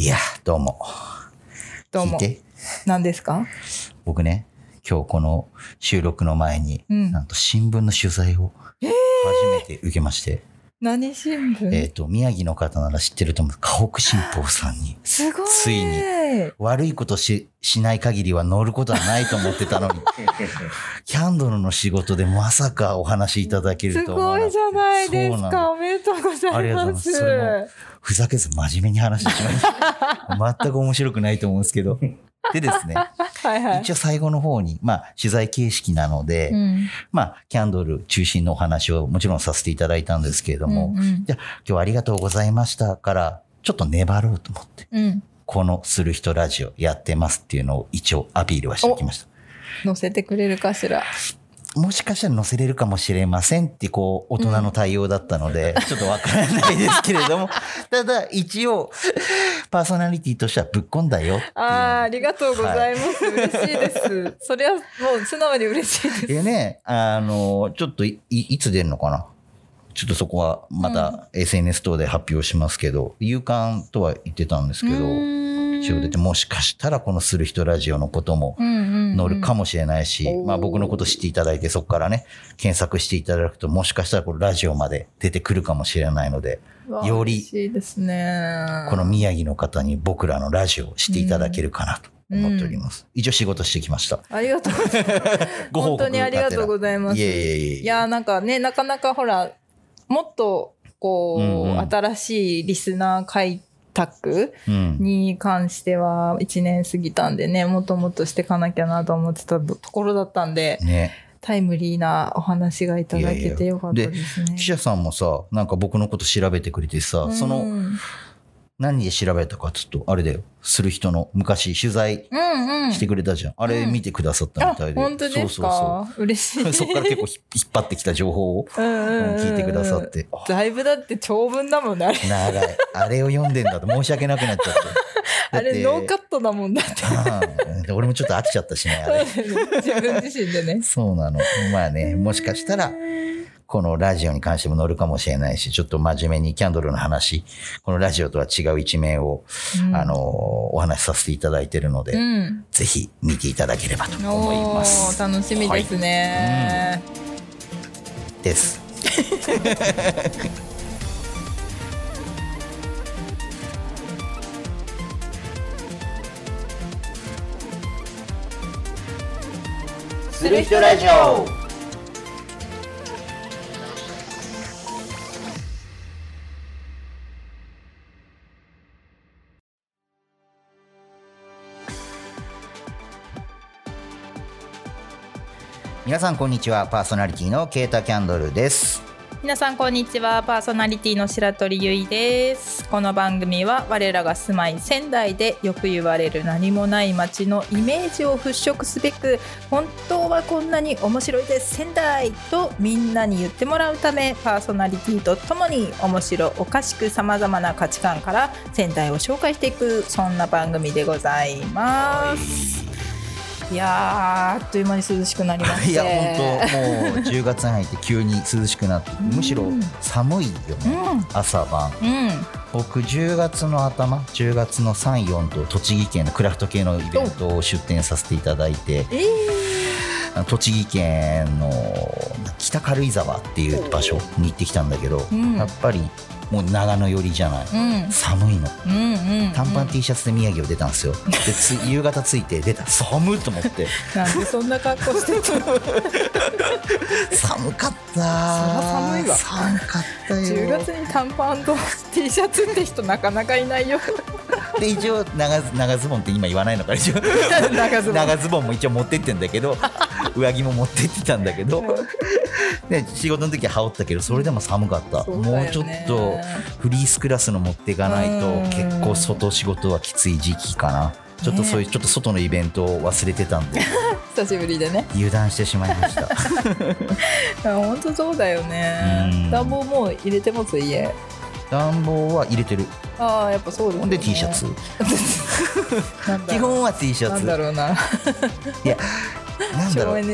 いや、どうも。どうも。何ですか？僕ね、今日この収録の前に、うんなんと新聞の取材を初めて受けまして、何新聞、えっ、と、宮城の方なら知ってると思う、河北新報さんに、すごい。ついに悪いことししない限りは乗ることはないと思ってたのに、キャンドルの仕事でまさかお話いただけすると思わなくてごいじゃないですそうなのか。おめでとうござありいま。がとうございますふざけず真面目に話してしまいました。全く面白くないと思うんですけど。でですね、はいはい。一応最後の方に、まあ取材形式なので、うんまあキャンドル中心のお話をもちろんさせていただいたんですけれども、うんうんじゃあ今日はありがとうございましたから、ちょっと粘ろうと思って、うん。このする人ラジオやってますっていうのを一応アピールはしておきました。乗せてくれるかしら。もしかしたら載せれるかもしれませんって、こう、大人の対応だったので、ちょっとわからないですけれども、ただ、一応、パーソナリティとしてはぶっ込んだよ。ああ、ありがとうございます。嬉しいです。それはもう素直に嬉しいです。でね、あの、ちょっとい、いいつ出るのかな？ちょっとそこはまた SNS 等で発表しますけど、勇敢とは言ってたんですけど、一応出て、もしかしたらこのする人ラジオのことも乗乗るかもしれないし、まあ僕のこと知っていただいて、そこからね、検索していただくと、もしかしたらこのラジオまで出てくるかもしれないので、より。この宮城の方に僕らのラジオをしていただけるかなと思っております。一応仕事してきました。ありがとうございます。本当にありがとうございます。いやーなんかねなかなかほらもっとこう、うんうん新しいリスナー開拓うん。に関しては1年過ぎたんでねもっともっとしていかなきゃなと思ってたところだったんでね。タイムリーなお話がいただけいやいやてよかったですね。記者さんもさ、なんか僕のこと調べてくれてさ、その、うん何で調べたかちょっと、あれだよ、する人の昔取材うんうんしてくれたじゃん。あれ見てくださったあみたいで。本当ですそうそうか嬉しいそう。そっから結構ひ引っ張ってきた情報をうんうんうんうん聞いてくださって。あだいぶだって長文だもんねあれ長い。あれを読んでんだと申し訳なくなっちゃって。あれノーカッットだもんだってト。俺もちょっと飽きちゃったしね、あれ。自分自身でね。そうなの。まあね、もしかしたら、このラジオに関しても乗るかもしれないし、ちょっと真面目にキャンドルの話、このラジオとは違う一面を、うんあの、お話しさせていただいているので、うんぜひ見ていただければと思います。おー楽しみですね。です。する人ラジオ。皆さんこんにちは。パーソナリティのケータキャンドルです。皆さんこんにちは。パーソナリティの白鳥ゆいです。この番組は我らが住まい仙台でよく言われる何もない街のイメージを払拭すべく本当はこんなに面白いです仙台とみんなに言ってもらうためパーソナリティとともに面白おかしくさまざまな価値観から仙台を紹介していくそんな番組でございます。いやーあっという間に涼しくなりまして。いや、本当もう10月に入って急に涼しくなって、むしろ寒いよね。朝晩。うん。僕10月の頭10月の34と栃木県のクラフト系のイベントを出展させていただいてえー。栃木県の北軽井沢っていう場所に行ってきたんだけど、うん。やっぱりもう長野寄りじゃない、うん。寒いの。うんうん短パン T シャツで宮城を出たんですよ。でつ 夕方着いて出た。寒いと思って。なんでそんな格好してたの？寒かった。寒いわ。寒かったよ。10月に短パンと T シャツって人なかなかいないよ。で一応長ズ長ズボンって今言わないのか一応。長ズボン。長ズボンも一応持ってってんだけど上着も持ってってたんだけど。で仕事の時は羽織ったけどそれでも寒かった、ね。もうちょっとフリースクラスの持っていかないとうん。結構外仕事はきつい時期かな。ちょっとそういうちょっと外のイベントを忘れてたんで。久しぶりでね。油断してしまいました。本当そうだよね。うん。暖房もう入れてます家暖房は入れてる。ああやっぱそうですよね。ほんで T シャツ。基本は T シャなんツだろうな。いやなんだろう。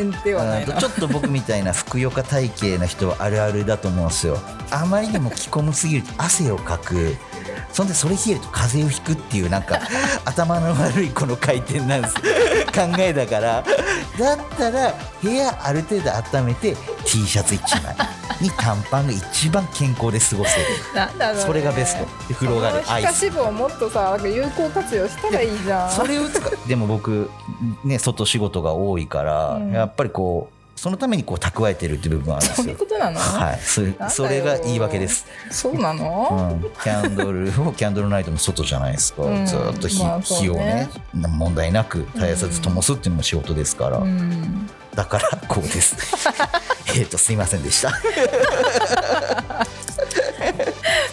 ちょっと僕みたいなふくよか体型な人はあるあるだと思うんですよ。あまりにも着込むすぎると汗をかく。そんでそれ冷えると風邪をひくっていうなんか 頭の悪いこの回転なんです。考えだから。だったら部屋ある程度温めて T シャツ1枚。に短パンが一番健康で過ごせる。なんだろう、ね、それがベスト。で風呂があるその皮下アイス。脂肪をもっとさ有効活用したらいいじゃん。それを使うでも僕ね外仕事が多いから、うん。やっぱりこうそのためにこう蓄えてるっていう部分があるんですそういうよことなの、はい。そそれが言い訳です。そうなうの、ん、キャンドルをキャンドルナイトの外じゃないですか、うん。ずっと火,、まあね。火をね問題なく絶やさず灯すっていうのも仕事ですから、うんだからこうです。えっとすいませんでした。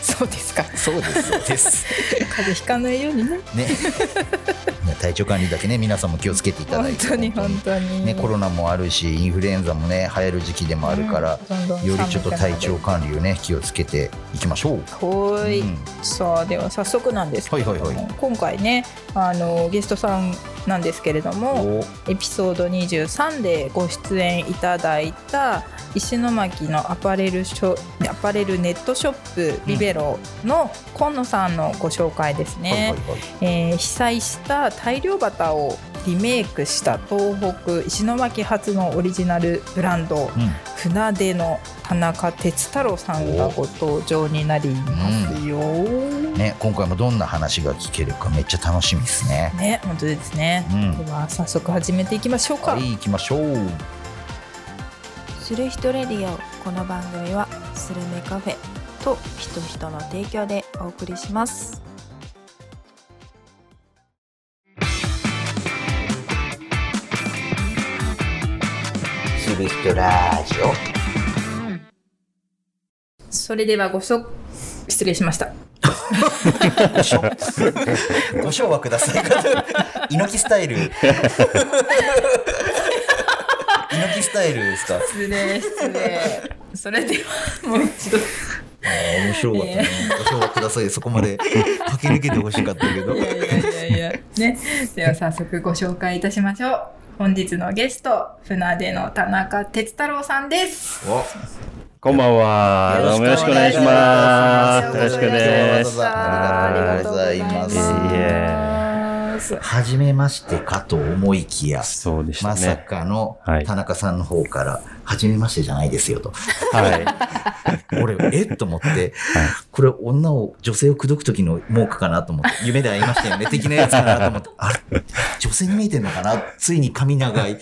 そうですか。そうですそうです。風邪ひかないようにねね。ね体調管理だけね皆さんも気をつけていただいて。本当に本当に。ね、コロナもあるしインフルエンザもね流行る時期でもあるから、うんどんどんよりちょっと体調管理をね気をつけていきましょう。はーい、うん。さあでは早速なんですけれども、はいはいはい。今回ねあのゲストさんなんですけれどもお。エピソード23でご出演いただいた石巻のアパレルショアパレルネットショップビベロの今野さんのご紹介ですね、はいはいはい。えー被災した大漁旗をリメイクした東北石巻発のオリジナルブランドうん船出の田中哲太郎さんがご登場になりますよ。ね、今回もどんな話が聞けるかめっちゃ楽しみですね。ね、本当ですね。うんでは早速始めていきましょうか。はい、行きましょう。する人レディオこの番組はスルメカフェと人人の提供でお送りしますする人ラジオ。それではご紹失礼しました。ご賞。はください。猪木スタイル。猪木スタイルですか？失礼失礼。それではもう一度。あー面白かったね。ご賞はください。そこまで駆け抜けてほしかったけどいやいやいや。ね。では早速ご紹介いたしましょう。本日のゲスト船出の田中哲太郎さんです。おこんばんは。どうもよろしくお願いします。よろしくです。ありがとうございますいえす。初めましてかと思いきや、そうでしたまさね。かのはい田中さんの方から、初めましてじゃないですよと。はい。俺、えっ？と思って、これ女を、女性を口説く時の文句かなと思って、夢で会いましたよね、的なやつかなと思って、あれ？女性に見えてんのかな？ついに髪長い。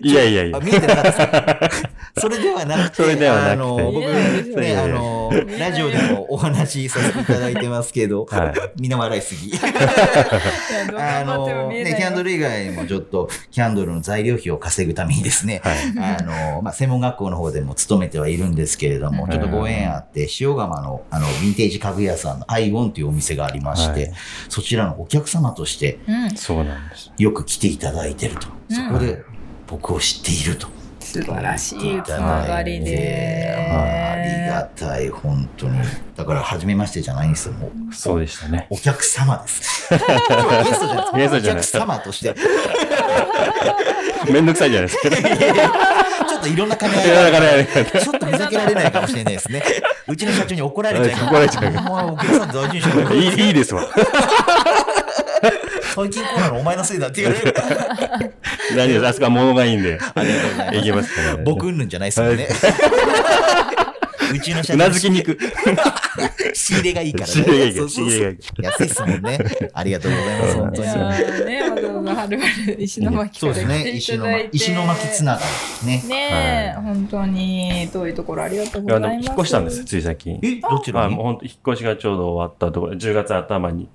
いやいやいやあ。見えてなかった それではなくて、それではなくてあの、僕ね、やあの、ラジオでもお話しさせていただいてますけど、はみんな笑いすぎ。あの、ね、キャンドル以外にもちょっと、キャンドルの材料費を稼ぐためにですね、はい。あの、まあ、専門学校の方でも勤めてはいるんですけれども、うんちょっとご縁あって、塩釜の、あの、ヴィンテージ家具屋さんのアイゴンというお店がありまして、はいそちらのお客様としてうん、そうなんです。よく来ていただいてると。うんそこで僕を知っていると。素晴らしいつながりだいてで。ありがたい、本当に。だから、初めましてじゃないんですよ。もうそうでしたね。お客様です。ゲストじゃないゲストじゃないお客様として、めんどくさいじゃないですか。ちょっといろんな兼ちょっとふざけられないかもしれないですね。うちの社長に怒られちゃう。怒られちゃうお前お客さん大事にし。いいいいですわ。最近こうなのお前のせいだって言われる。大丈夫です。あそこは物がいいんで。ありがとうございますいけますからね。僕うんぬんじゃないですね。うちの社う長なずきに行く。仕入れがいいからね。仕入れがいい安いですもんね。ありがとうございます、本当いに。ね、わざわざはるばる石巻そうから来てですね。石のいただいて。石の巻つながりね。ねえ、は本当に遠いところありがとういや、ございます。でも引っ越したんです、つい最近。え、どちはい、らに？もう本当引っ越しがちょうど終わったところ、10月頭に、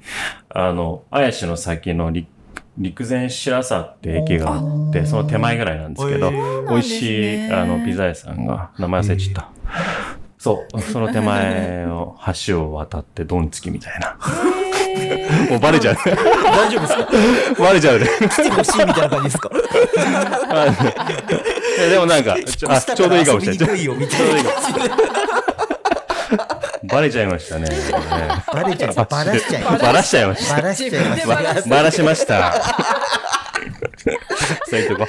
あの、綾市の先の陸陸前白沢って駅があって、その手前ぐらいなんですけど、美味しい、あの、ピザ屋さんが、名前忘れちゃった。そう、その手前を、橋を渡って、ドンつきみたいな。へ もうバレちゃう。大丈夫ですか？バレちゃうね。来てほしいみたいな感じですか？でもなんか、ちょあちょうどいいかもしれない。遊びに来いよみたいな。バレちゃいましたね。バレちゃい、バラしちゃいました。バラしちゃいました。バラしちゃいました。バラしました。そういうとこ。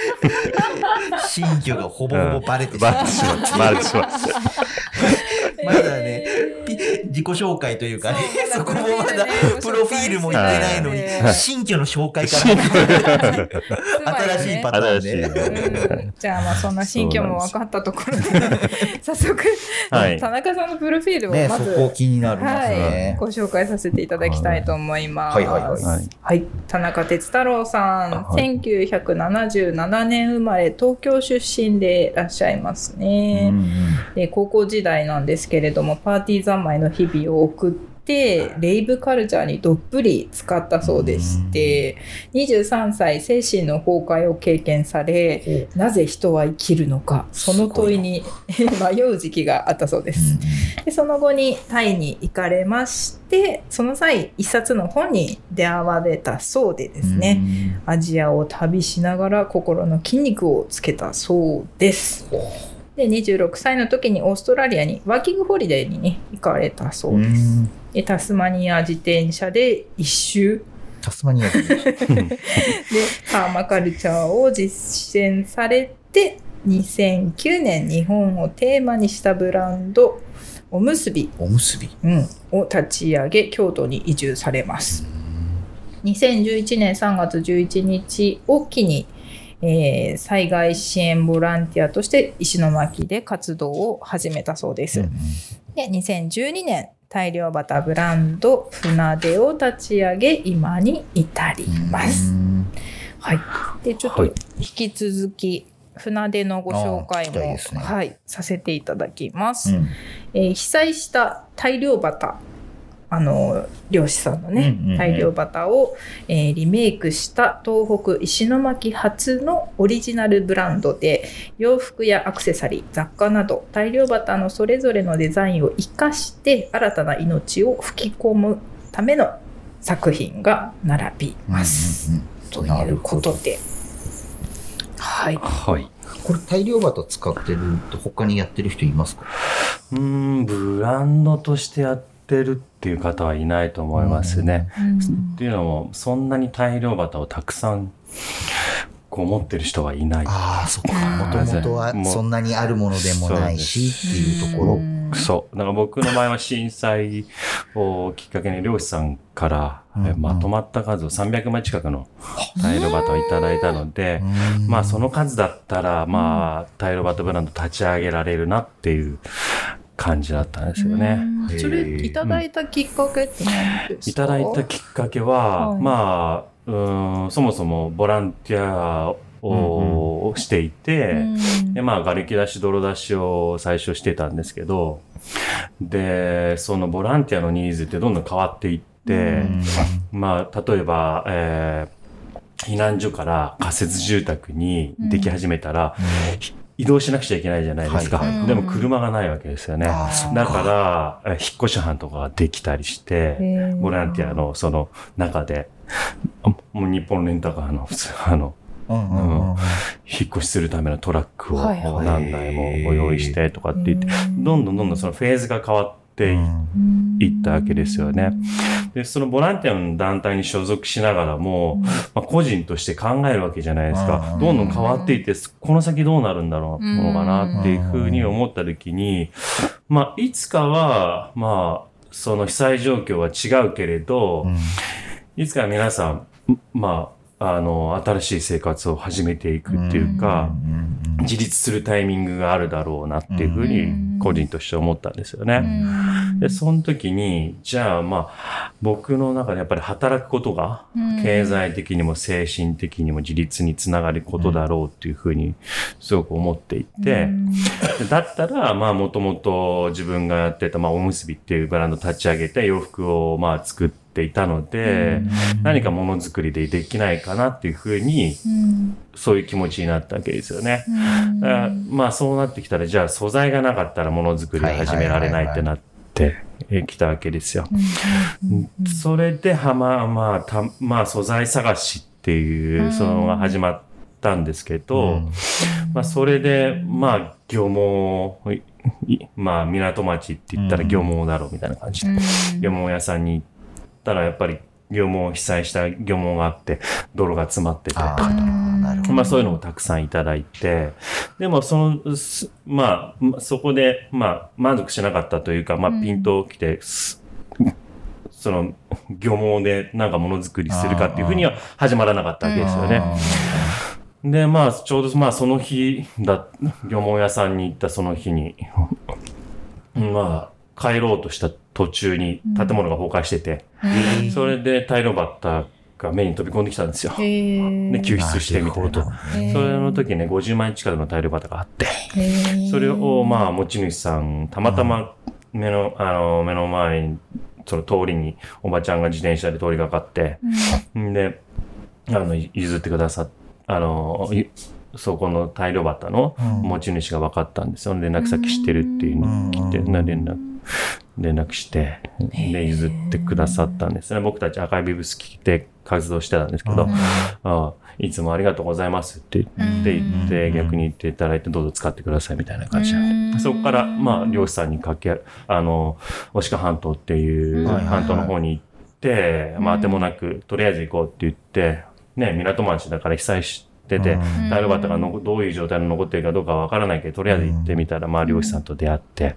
新居がほぼほぼバレてしまった。バレてしまった。まだ自己紹介というかね、そこもまだプ プロフィールも言ってないのに。はい、新居の紹介から。新しいパターンで。うん。じゃあまあそんな新居も分かったところで。早速、はい。田中さんのプロフィールをね、まず、はい。ね、。ご紹介させていただきたいと思います。はい。はい。はい。はい。はい。田中哲太郎さん、はい。1977年生まれ東京出身でいらっしゃいますね。うんうん。で高校時代なんですけれどもパーティー三昧の日々を送ってレイブカルチャーにどっぷり使ったそうでして23歳精神の崩壊を経験されなぜ人は生きるのかその問いに 迷う時期があったそうです。でその後にタイに行かれましてその際一冊の本に出会われたそうでですね、アジアを旅しながら心の筋肉をつけたそうです。で26歳の時にオーストラリアにワーキングホリデーに、ね、行かれたそううん。です。うんでタスマニア自転車で一周タスマニア人でパーマカルチャーを実践されて2009年日本をテーマにしたブランドおむすび、おむすび。うん、を立ち上げ京都に移住されます。2011年3月11日を機に、えー災害支援ボランティアとして石巻で活動を始めたそうです。で2012年大量バタブランド船出を立ち上げ今に至ります。うんはい、でちょっとはい引き続き船出のご紹介も、ねはい、させていただきます。うんえー被災した大量バタあの漁師さんのね、うんうんうん大量バタを、えーリメイクした東北石巻発のオリジナルブランドで洋服やアクセサリー雑貨など大量バタのそれぞれのデザインを生かして新たな命を吹き込むための作品が並びます。うんうんうんということで。はい。はい。これ大量バタ使ってると他にやってる人いますか？うーん、ブランドとしてやってるっていう方はいないと思いますね。っていうのも、そんなに大量バタをたくさん、こう持ってる人はいない。ああ、そっか。うんもともとはそんなにあるものでもないしっていうところ。そう。だから僕の場合は震災をきっかけに漁師さんから、まとまった数を300枚近くの大量バタをいただいたので、うんまあその数だったら、まあ大量バタブランド立ち上げられるなっていう感じだったんですよね。うん。それいただいたきっかけって何ですか、いただいたきっかけは、はい。まあ、うーん、そもそもボランティアをしていて、うん。で、まあ、瓦礫出し、泥出しを最初してたんですけど、で、そのボランティアのニーズってどんどん変わっていって、まあ、例えば、えー避難所から仮設住宅にでき始めたら、ひ移動しなくちゃいけないじゃないですか。はい。はいでも車がないわけですよね。だから、え引っ越し班とかができたりして、ボランティアのその中で、あもう日本レンタカーの普通、あの、うんうんうんうん。引っ越しするためのトラックを何台もご用意してとかって言って、どんどんどんどんそのフェーズが変わっていいったわけですよね。で、そのボランティアの団体に所属しながらも、まあ、個人として考えるわけじゃないですか。う。ん。どんどん変わっていって、この先どうなるんだろうのかなっていうふうに思った時に、まあ、いつかは、まあ、その被災状況は違うけれど、うん。いつか皆さん、まあ、あの、新しい生活を始めていくっていうか、自立するタイミングがあるだろうなっていうふうに個人として思ったんですよね。で、その時に、じゃあまあ、僕の中でやっぱり働くことが、経済的にも精神的にも自立につながることだろうっていうふうにすごく思っていて、でだったら、まあもともと自分がやってた、まあおむすびっていうブランド立ち上げて洋服をまあ作っていたので、何かものづくりでできないかなっていうふうに、そういう気持ちになったわけですよね。だからまあそうなってきたら、じゃあ素材がなかったらものづくりを始められないってなってきたわけですよ。それで、はまあまあ、たまあ素材探しっていう、そのが始まったんですけど、まあそれで、まあ漁網、いまあ港町って言ったら漁網だろうみたいな感じで、漁網屋さんに行ったらやっぱり漁網被災した漁網があって、泥が詰まってて、まあそういうのもたくさんいただいて、でもその、すまあ、そこで、まあ満足しなかったというか、まあピンときて、すその、漁網でなんかものづくりするかっていうふうには始まらなかったわけですよね。で、まあ、ちょうどまあその日だ、漁網屋さんに行ったその日に、まあ、帰ろうとした途中に建物が崩壊してて、それでタイロバッタが目に飛び込んできたんですよ。で、救出してみたいな。それの時ね、50万円近くのタイルバッタがあって、それをまあ持ち主さん、たまたま目の、あの、目の前に、その通りにおばちゃんが自転車で通りがかって、ん。で、あの、譲ってくださっあの、いそこの大量バッタの持ち主が分かったんですよ。連絡先知ってるっていうのを聞いて、な連絡、連絡して、で、譲ってくださったんですね。僕たち赤いビブス着て活動してたんですけど、ああいつもありがとうございますって言って言って、逆に言っていただいて、どうぞ使ってくださいみたいな感じで。そこから、まあ、漁師さんにかけ、あの、押鹿半島っていう半島の方に行って、まあ、当てもなく、とりあえず行こうって言って、ね、港町だから被災してて、タイルバッタがのどういう状態で残ってるかどうかわからないけど、とりあえず行ってみたら、まあ、漁師さんと出会って、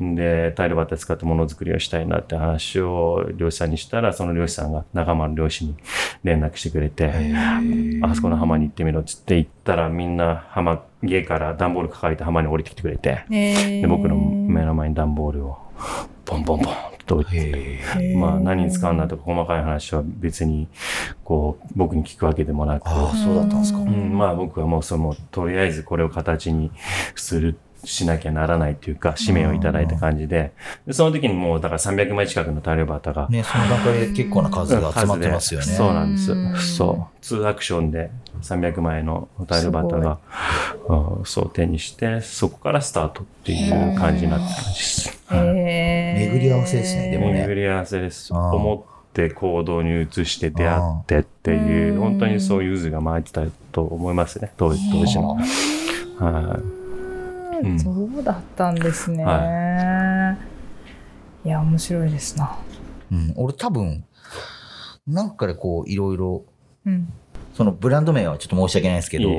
で、タイルバッタ使ってものづくりをしたいなって話を漁師さんにしたら、その漁師さんが仲間の漁師に連絡してくれて、あそこの浜に行ってみろっつって行ったら、みんな浜、家から段ボール抱えて浜に降りてきてくれて、で、僕の目の前に段ボールを、ポンポンポンとまあ何に使うんだとか細かい話は別に、こう、僕に聞くわけでもなく、そうだったんですか。うん、まあ僕はもうその、とりあえずこれを形にする、しなきゃならないというか、使命をいただいた感じで、でその時にもう、だから300枚近くの大量バッタが、ね、その段階で結構な数が集まってますよね。そうなんです。そう。2アクションで300枚のタイルバッタが、うんそう手にして、そこからスタートっていう感じになった感じです。巡り合わせですね、でもね。巡り合わせです。思って行動に移して出会ってっていう、本当にそういう渦が巻いてたと思いますね、当時当時の。はい。うんそうだったんですね。、はいや、面白いですな。うん、俺多分、なんかでこう、いろいろ、うん。そのブランド名はちょっと申し訳ないですけど、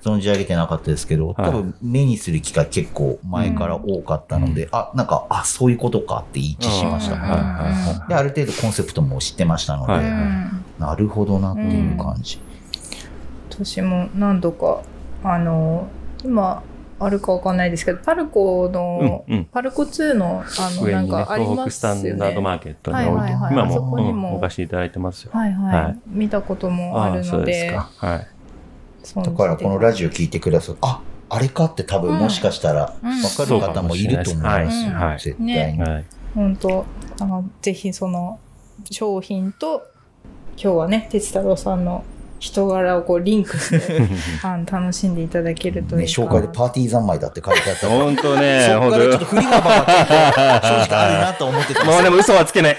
存じ上げてなかったですけど、はい多分目にする機会結構前から多かったので、あ、なんか、あ、そういうことかって一致しました。うんはいはいはいで、ある程度コンセプトも知ってましたので、はいうんなるほどなっていう感じ。私も何度か、あの、今、あるかわかんないですけど、パルコの、うんうん。パルコ2の、あの、なん上にね、かありま東北スタすよね。ンダードマーケットに置いて、はいはいはい。今あそこにも。もうん置かせていただいてますよ。はいはい、はい。見たこともあるそうでので、すか。はい。そだからこのラジオ聞いてくださる、あ、あれかって多分うん。もしかしたらうん。分かる方もいると思います。よ、うん。はい。絶対に。ねはい。本当あのぜひその商品と今日はね哲太郎さんの人柄をこうリンクして あの楽しんでいただけるといね、いかな紹介でパーティー三昧だって書いてあった本当ね、そこ本からちょっと振り幅が正直あるなと思ってたんですもうでも嘘はつけない。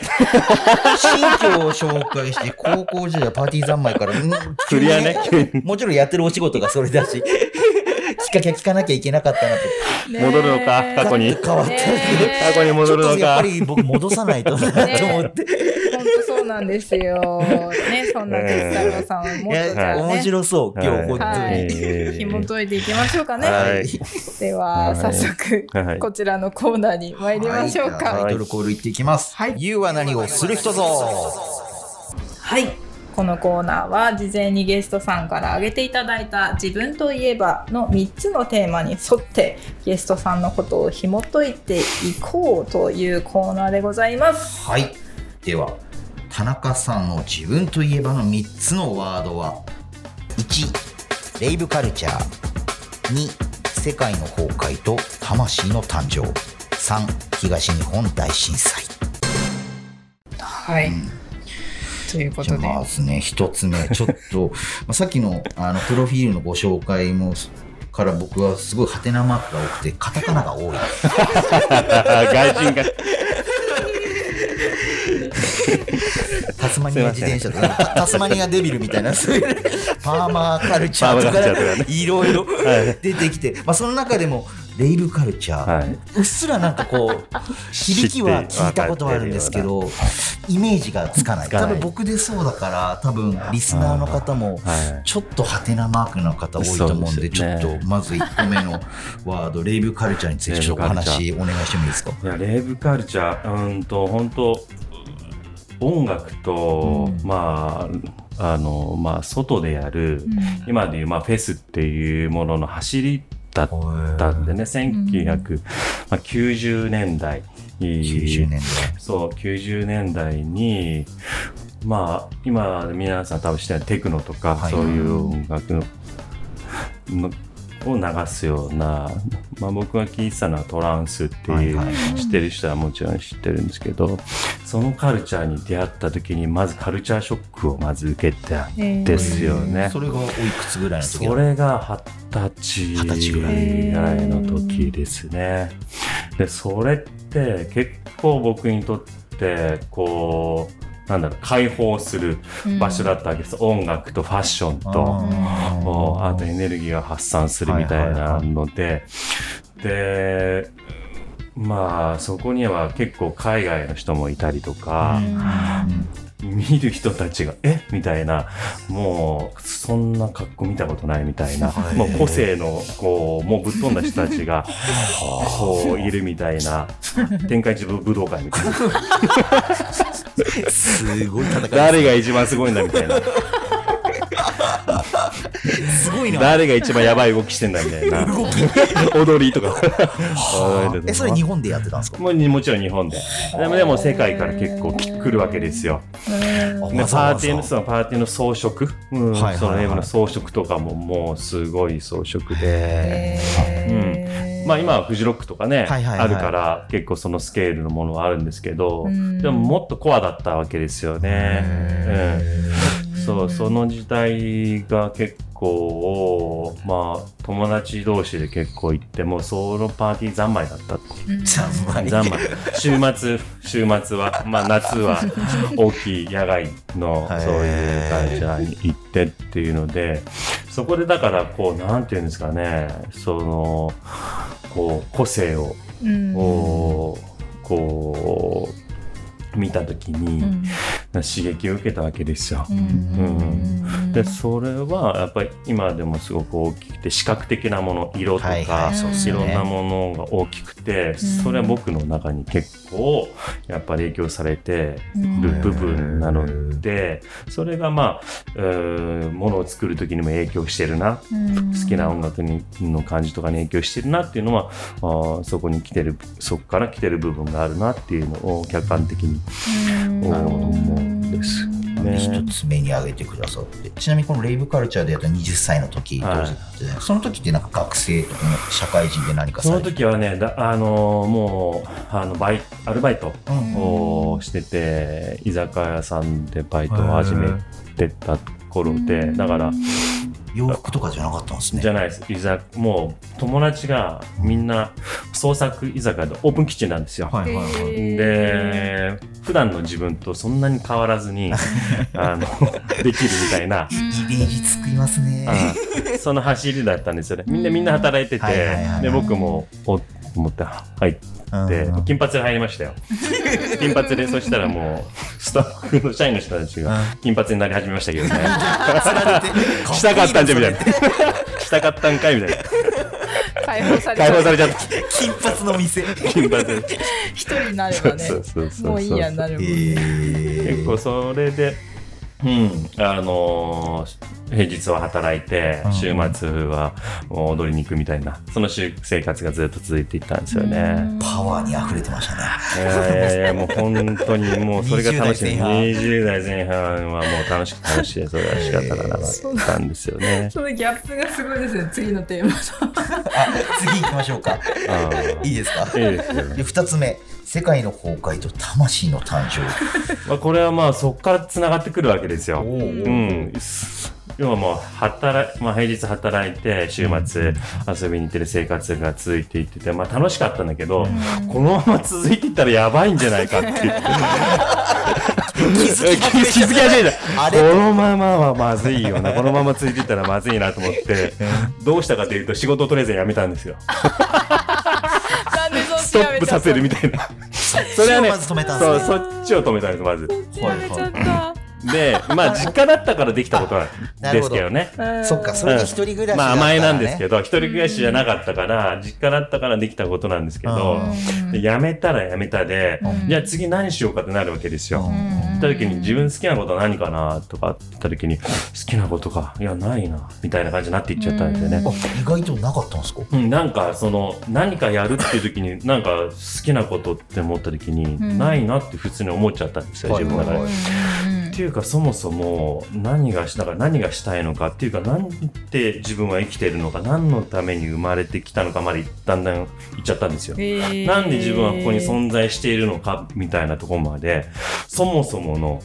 新居を紹介して、高校時代パーティー三昧から、うんクリアねもちろんやってるお仕事がそれだし、きっかけは聞かなきゃいけなかったなと。ね 戻るのか過去に変わった 過去に戻るのかちょっとやっぱ。り僕戻さないとなと思って。なんですよ。ねそんな哲太郎さんをもっとじゃあね。面白そう、今日本当はい。に。紐解いていきましょうかね、はい。でははい。早速はいこちらのコーナーに参りましょうか、タイトルコールい。ってい。きます。はい。You は何をする人ぞはい。このコーナーは事前にゲストさんから挙げていただいた自分といえばの3つのテーマに沿ってゲストさんのことを紐解いていこうというコーナーでございます。はい。では、田中さんの自分といえばの3つのワードは、1、レイブカルチャー。2、世界の崩壊と魂の誕生。3、東日本大震災。はい。というこじゃとで。あまずね、一つ目、ちょっと、まあさっきのあのプロフィールのご紹介もから僕はすごいハテナマークが多くて、カタカナが多い。外人が。タスマニア自転車とか、タタスマニアデビルみたいな、そういうパーマーカルチャーとか、いろいろはい出てきて、まあ、その中でも、レイブカルチャー、はい。うっすらなんかこう響きは聞いたことはあるんですけどイメージがつかない。多分僕でそうだから多分リスナーの方もはい。ちょっとハテナマークの方多いと思うんでちょっとまず1個目の ワードレイブカルチャーについてちょっとお話お願いしてもいいですか？いや、レイブカルチャー、うーんと、本当音楽と、うん。まあ、あの、まあ、外でやる、今でいう、まあ、フェスっていうものの走りだったんでね、1990年代。90年代。そう、90年代に、まあ、今、皆さん多分知ってるテクノとか、はい。そういう音楽ののを流すような、まあ、僕が聞いてたのはトランスっていう、はいはい知ってる人はもちろん知ってるんですけど、そのカルチャーに出会った時に、まずカルチャーショックをまず受けたんですよね。それがおいくつぐらいの時それが二十歳歳ぐぐらいらいの時ですね。で、それって結構僕にとって、こう、なんだろう、解放する場所だったわけです。音楽とファッションと、あとエネルギーが発散するみたいなので、で、まあ、そこには結構海外の人もいたりとか、見る人たちが、え？みたいな、もう、そんな格好見たことないみたいな、はいもう個性の、こう、もうぶっ飛んだ人たちが、こう、いるみたいな、天下一武武道会みたいな。すごい戦い誰が一番すごいんだみたいな。いな誰が一番やばい動きしてんだみたいな。踊りとか。踊りとかえそれ日本でやってたんですか？もうもちろん日本で。でもでも世界から結構き来るわけですよ。あでパーティーのそのパーティーの装飾、うん。はいはいはい。そのライブの装飾とかももうすごい装飾で。へー。まあ今はフジロックとかね、はいはいはい。あるから結構そのスケールのものはあるんですけど、うん。でももっとコアだったわけですよね。うん、そう、その時代が結構、まあ友達同士で結構行ってもそのパーティー三昧だったっていう。三昧。三昧。週末週末はまあ夏は大きい野外のはいそういう会社に行ってっていうのでそこでだからこうなんていうんですかねそのこう個性をうん。こうこう見た時うにん刺激を受けたわけですよ。うん。でそれはやっぱり今でもすごく大きくて視覚的なもの色とか、はいはい。いろんなものが大きくて、それは僕の中に結構やっぱり影響されてる部分なので、それがまあ、えーものを作る時にも影響してるな、好きな音楽にの感じとかに影響してるなっていうのはあーそこに来てるそこから来てる部分があるなっていうのを客観的にうん。思うんですね。一つ目に挙げてくださって。ちなみにこのレイブカルチャーでやった20歳の時、はい。その時ってなんか学生とか社会人で何かその時はね、だあのーもうあのバイアルバイトうんをしてて、居酒屋さんでバイトを始めてた頃で、だから、洋服とかじゃなかったんですね。じゃないです。居酒もう友達がみんな創作居酒屋でオープンキッチンなんですよ。はいはいはい。で、普段の自分とそんなに変わらずに、あの、できるみたいな、イメージつきますね。あその走りだったんですよね。みんなみんな働いてはいはいはいはて、い。で、僕も、お思って入って、うん金髪で入りましたよ。金髪で、そしたらもう、スタッフの社員の人たちが金髪になり始めましたけどね。したかったんじゃみたいな。したかったんかいみたいな。解放され解放されちゃった。金髪の店金髪で。一人になればねそうそうそうそうもういいやになるもんねえ結構それで、うん、あのー平日は働いてうん、週末はもう踊りに行くみたいな、その週生活がずっと続いていったんですよね。パワーに溢れてましたねいやいやいや、もう本当にもうそれが楽しい。20 20代前半はもう楽しく楽しい。それは仕方がなかったんですよね。そのギャップがすごいですね次のテーマあ次行きましょうかいいですか？いいですよね。で2つ目世界の崩壊と魂の誕生。まあ、これはまあそこからつながってくるわけですよ。うん。要はもう働い、まあ、平日働いて週末遊びに行ってる生活が続いていってて、まあ、楽しかったんだけど、このまま続いていったらやばいんじゃないかっていう。気づき気づき始めた。このままはまずいよな。このまま続いていったらまずいなと思って どうしたかというと仕事をとりあえず辞めたんですよストップさせるみたいな。それはね、まず止めたんそう。そっちを止めたんです、まず。やめちゃった。で、まあ、実家だったからできたことなんですけどね。そっか、それで一人暮らしだったまあ、らね甘えなんですけど、一人暮らしじゃなかったから、実家だったからできたことなんですけど、で辞めたら辞めたで、じゃあ次何しようかってなるわけですよ。うん。った時に自分好きなことは何かなとか言った時に好きなことか。いやないな。みたいな感じになっていっちゃったんですよね。あ意外となかったんですか？うん、なんかその何かやるっていう時になんか好きなことって思った時に、ん。ないなって普通に思っちゃったんですよ、はい自分の中で。ていうかそもそも何がしだから何がしたいのかっていうか何で自分は生きてるのか何のために生まれてきたのかまでだんだん言っちゃったんですよ。なんで自分はここに存在しているのかみたいなところまでそもそもの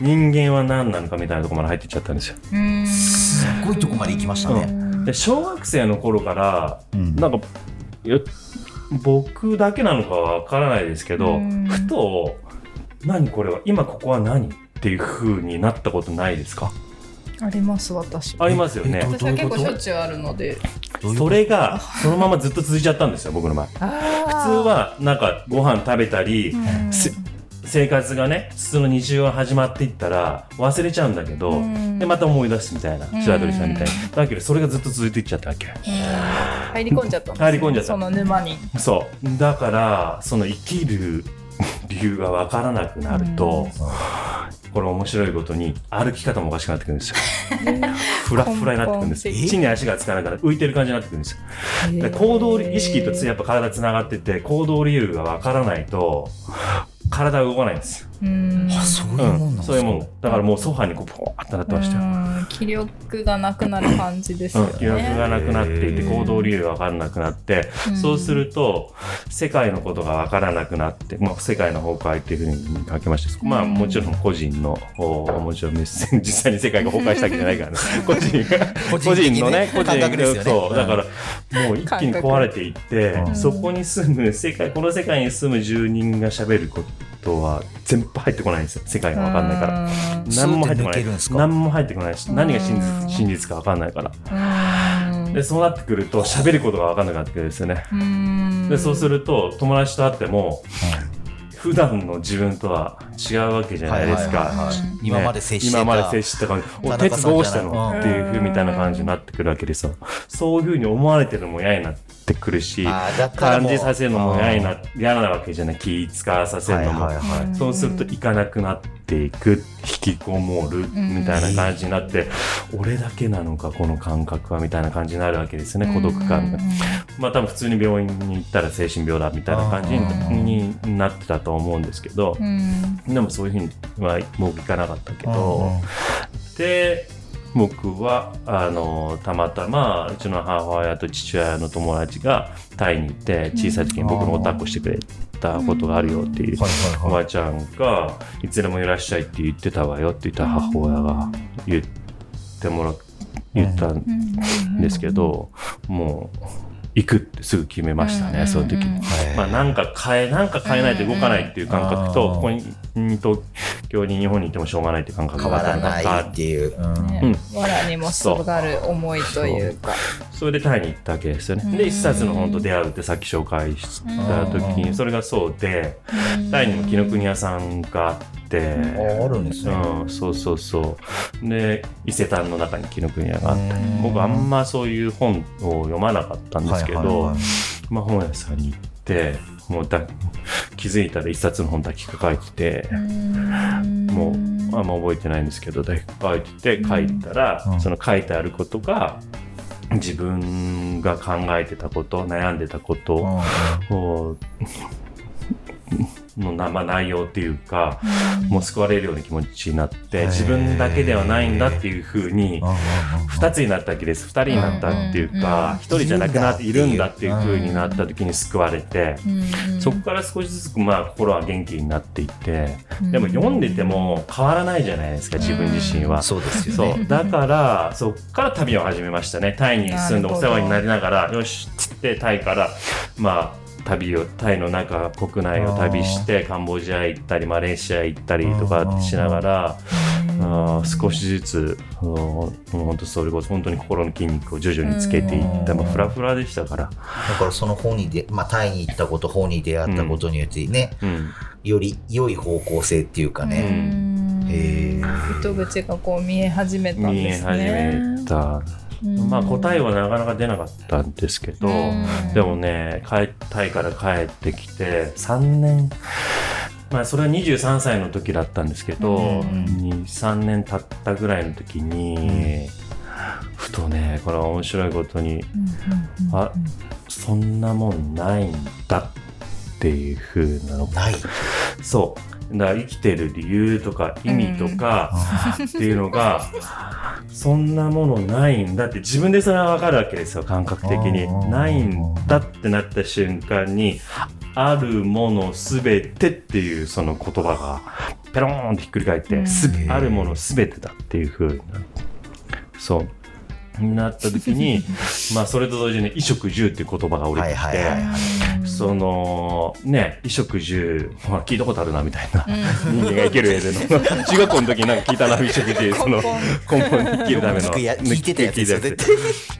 人間は何なのかみたいなところまで入っていっちゃったんですよ。うんすっごいとこまで行きましたね。で小学生の頃からうんなんか僕だけなのかわからないですけど、うんふと何これは今ここは何っていう風になったことないですか？あります私ありますよね。え。私は結構しょっちゅうあるので。それがそのままずっと続いちゃったんですよ僕の場合。普普通通はなんかご飯食べたり、せ生活がね普通の日常が始まっていったら忘れちゃうんだけど、でまた思い出すみたいなうん。白鳥さんみたいにだけどそれがずっと続いていっちゃったわけ。入り込んじゃったんですね入り込んじゃった。その沼に。そう。だからその生きる 理由が分からなくなると、これ面白いことに歩き方もおかしくなってくるんですよ。フラフラになってくるんです地に足がつかなくなって浮いてる感じになってくるんですよ。で行動意識とつやっぱ体つながってて行動理由が分からないと体が動かないんですあそういうもんなんうん、ですか？そういうもん。だからもうソファにこうポワーってなってました。よ、うん気力がなくなる感じですようん、気力ねがなくなっていて行動理由が分からなくなって、うん。そうすると世界のことが分からなくなって、まあ、世界の崩壊っていうふうに書きました、まあうん。もちろん個人のおもちろんメッセージ実際に世界が崩壊したわけじゃないからね。個人が個個人のね個人感覚ですよね。そうだからもう一気に壊れていって、うんそこに住む世界この世界に住む住人が喋ることは全部入ってこないんですよ。世界が分かんないから。ら何も入ってこない。何も入ってこないしうん。何が真実真実か分かんないから。らでそうなってくると喋ることが分かんなくなってくるんですよね。でそうするると友達と会っても普段の自分とは違うわけじゃないですか、はいはいはいはい。うん。今まで接してた今まで接してた感じ「お鉄どうしたの?」っていうふうみたいな感じになってくるわけですよ。そういうふうに思われてるのも嫌になってったらもう感じさせるのも嫌にな嫌なわけじゃない。気使わさせるのも、はいはいはい。そうすると行かなくなっていく引きこもるみたいな感じになって、俺だけなのかこの感覚はみたいな感じになるわけですよね孤独感が。まあ多分普通に病院に行ったら精神病だみたいな感じにになってたと思うんですけど、でもそういうふうには僕行かなかったけど、で僕はあのたまたまうちの母親と父親の友達がタイに行って小さい時に僕のお抱っこしてくれたことがあるよっていう。はいおばあちゃんがいつでもいらっしゃいって言ってたわよって言った母親が言ってもら言ったんですけど、もう行くってすぐ決めましたね、その時に。まあ、なんか変え、なんか変えないと動かないっていう感覚と、うんここに、東京に日本にいてもしょうがないっていう感覚が変わらないっていう。うん。ねわらにもすがる思いというか。それでタイに行ったわけですよね。うん。で、一冊の本と出会うってさっき紹介した時うん。に、それがそうで、タイにも紀ノ国屋さんがあって、ああるんですね。うん、そうそうそう。で、伊勢丹の中に紀ノ国屋があって、うん。僕あんまそういう本を読まなかったんですけど、はいはいはい。まあ、本屋さんに行ってもうだ気づいたら一冊の本だけ抱えてて、もうあんま覚えてないんですけどだけ抱えてて書いたら、うん。その書いてあることが自分が考えてたこと悩んでたことを、のなまあ内容っていうか、もう救われるような気持ちになって自分だけではないんだっていうふうに2つになったわけです。2人になったっていうか1人じゃなくなっているんだっていうふうになった時に救われてそこから少しずつまあ心は元気になっていってでも読んでても変わらないじゃないですか自分自身は。そうですよね。そう。だからそっから旅を始めましたね。タイに住んでお世話になりながらよしっつってタイからまあ旅をタイの中国内を旅してカンボジア行ったりマレーシア行ったりとかしながらうあ少しずつ本当それこそ本当に心の筋肉を徐々につけていった。まあフラフラでしたから、だからその本にで、まあ、タイに行ったこと、本に出会ったことによってね、うん。より良い方向性っていうかね、へー。糸口がこう見え始めたん見えです始ね。めた、まあ答えはなかなか出なかったんですけど、うん。でもね帰タイから帰ってきて3年。まあそれは23歳の時だったんですけど、うん。23年経ったぐらいの時に、ふとねこれは面白いことにあそんなもんないんだっていう風なの。ない。そうだから生きてる理由とか意味とかっていうのが、そんなものないんだって自分でそれは分かるわけですよ感覚的に。うん。ないんだってなった瞬間にあるものすべてっていうその言葉がペローンってひっくり返って、あるものすべてだっていう風になそうなった時に まあそれと同時に衣食住っていう言葉が降りてきて、そのね衣食住、まあ、聞いたことあるなみたいな。人間が生きる上での。中学校の時になんか聞いたな衣食住その根本に生きるための。聞いてたやつですよ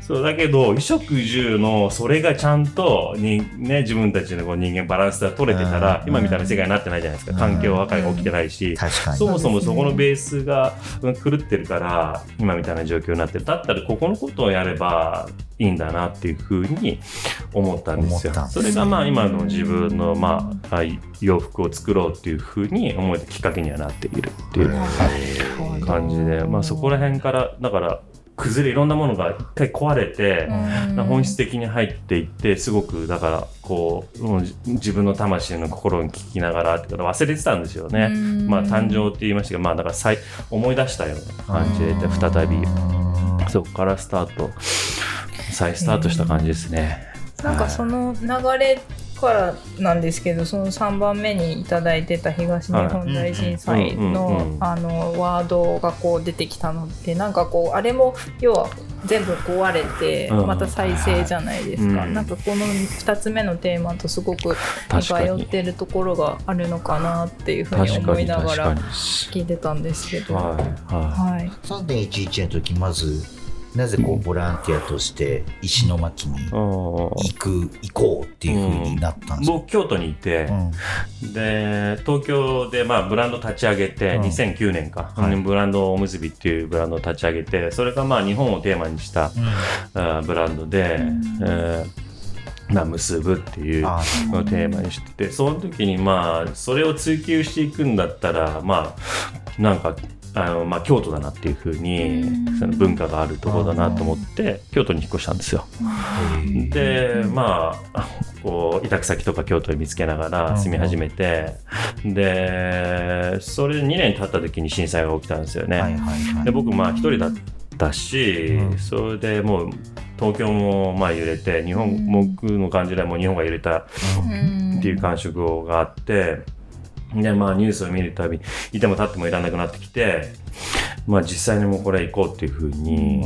そうだけど衣食住のそれがちゃんとに、ね、自分たちのこう人間バランスが取れてたらうん。今みたいな世界になってないじゃないですか。環境破壊が起きてないし。確かに。そもそもそこのベースがうん狂ってるから今みたいな状況になってる。だったらここのことをやればいいんだなっていうふうに思ったんですよ。すそれがまあ今の自分のまああ洋服を作ろうっていうふうに思えたきっかけにはなっているっていう感じで、まあ、そこら辺からだから崩れいろんなものが一回壊れて、本質的に入っていってすごくだからこう自分の魂の心に聞きながらってこと忘れてたんですよね。まあ誕生って言いましたけどまあだから再思い出したような感じで再び。そこからスタート再スタートした感じですね。なんかその流れからなんですけどその3番目にいただいてた東日本大震災のあのワードがこう出てきたのってなんかこうあれも要は全部壊れてうん。また再生じゃないですか、うん。なんかこの2つ目のテーマとすごく似通ってるところがあるのかなっていうふうに思い。ながら聞いてたんですけど。はい。ははい。3.11の時、まず、なぜこう、ボランティアとして石巻に行く、行こうっていう風になったんですか、僕京都にいて、うん。で東京でまあブランド立ち上げて、うん。2009年か、はい。ブランドおむすびっていうブランドを立ち上げてそれがまあ日本をテーマにした、あーブランドで、えーまあ、結ぶっていうあのをテーマにしててその時にまあそれを追求していくんだったらまあなんかあの、まあ、京都だなっていうふうにその文化があるところだなと思って京都に引っ越したんですよ。でまあこう委託先とか京都に見つけながら住み始めてでそれで2年経った時に震災が起きたんですよね。はいはいはい。で僕まあ一人だったし、うん。それでもう東京もまあ揺れて日本、僕の感じではもう日本が揺れたっていう感触があってでまあニュースを見るたびいても立ってもいらなくなってきてまあ実際にもうこれ行こうっていうふうに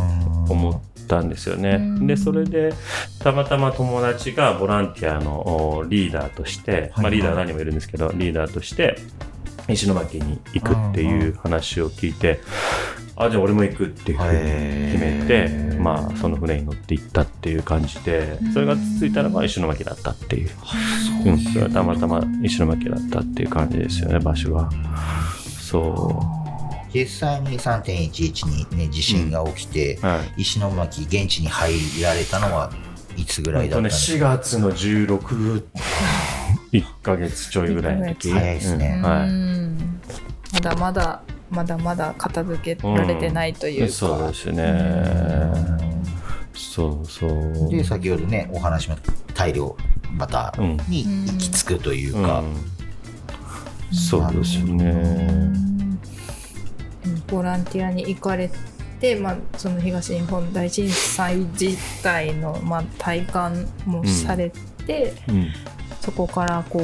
思ったんですよね。うん。でそれでたまたま友達がボランティアのおリーダーとして、まあ、はい。リーダー何人もいるんですけどリーダーとして石巻に行くっていう話を聞いてあじゃあ俺も行くっていうふうに決めてまあその船に乗って行ったっていう感じでそれがついたのが石巻だったっていう、うん、それはたまたま石巻だったっていう感じですよね場所が。そう。実際に3.11にね、地震が起きて、はい。石巻、現地に入られたのはいつぐらいだったんね、4ですか、月の16、1ヶ月ちょいぐらいの時。早いですねうんはい。うんまだまだまだまだ片付けられてないというか、そうですね。そうそう。で、先ほどね、お話も大量バターに行き着くというか、うんそうですね。ボランティアに行かれて、まあ、その東日本大震災自体の、まあ、体感もされて、うんそこからこ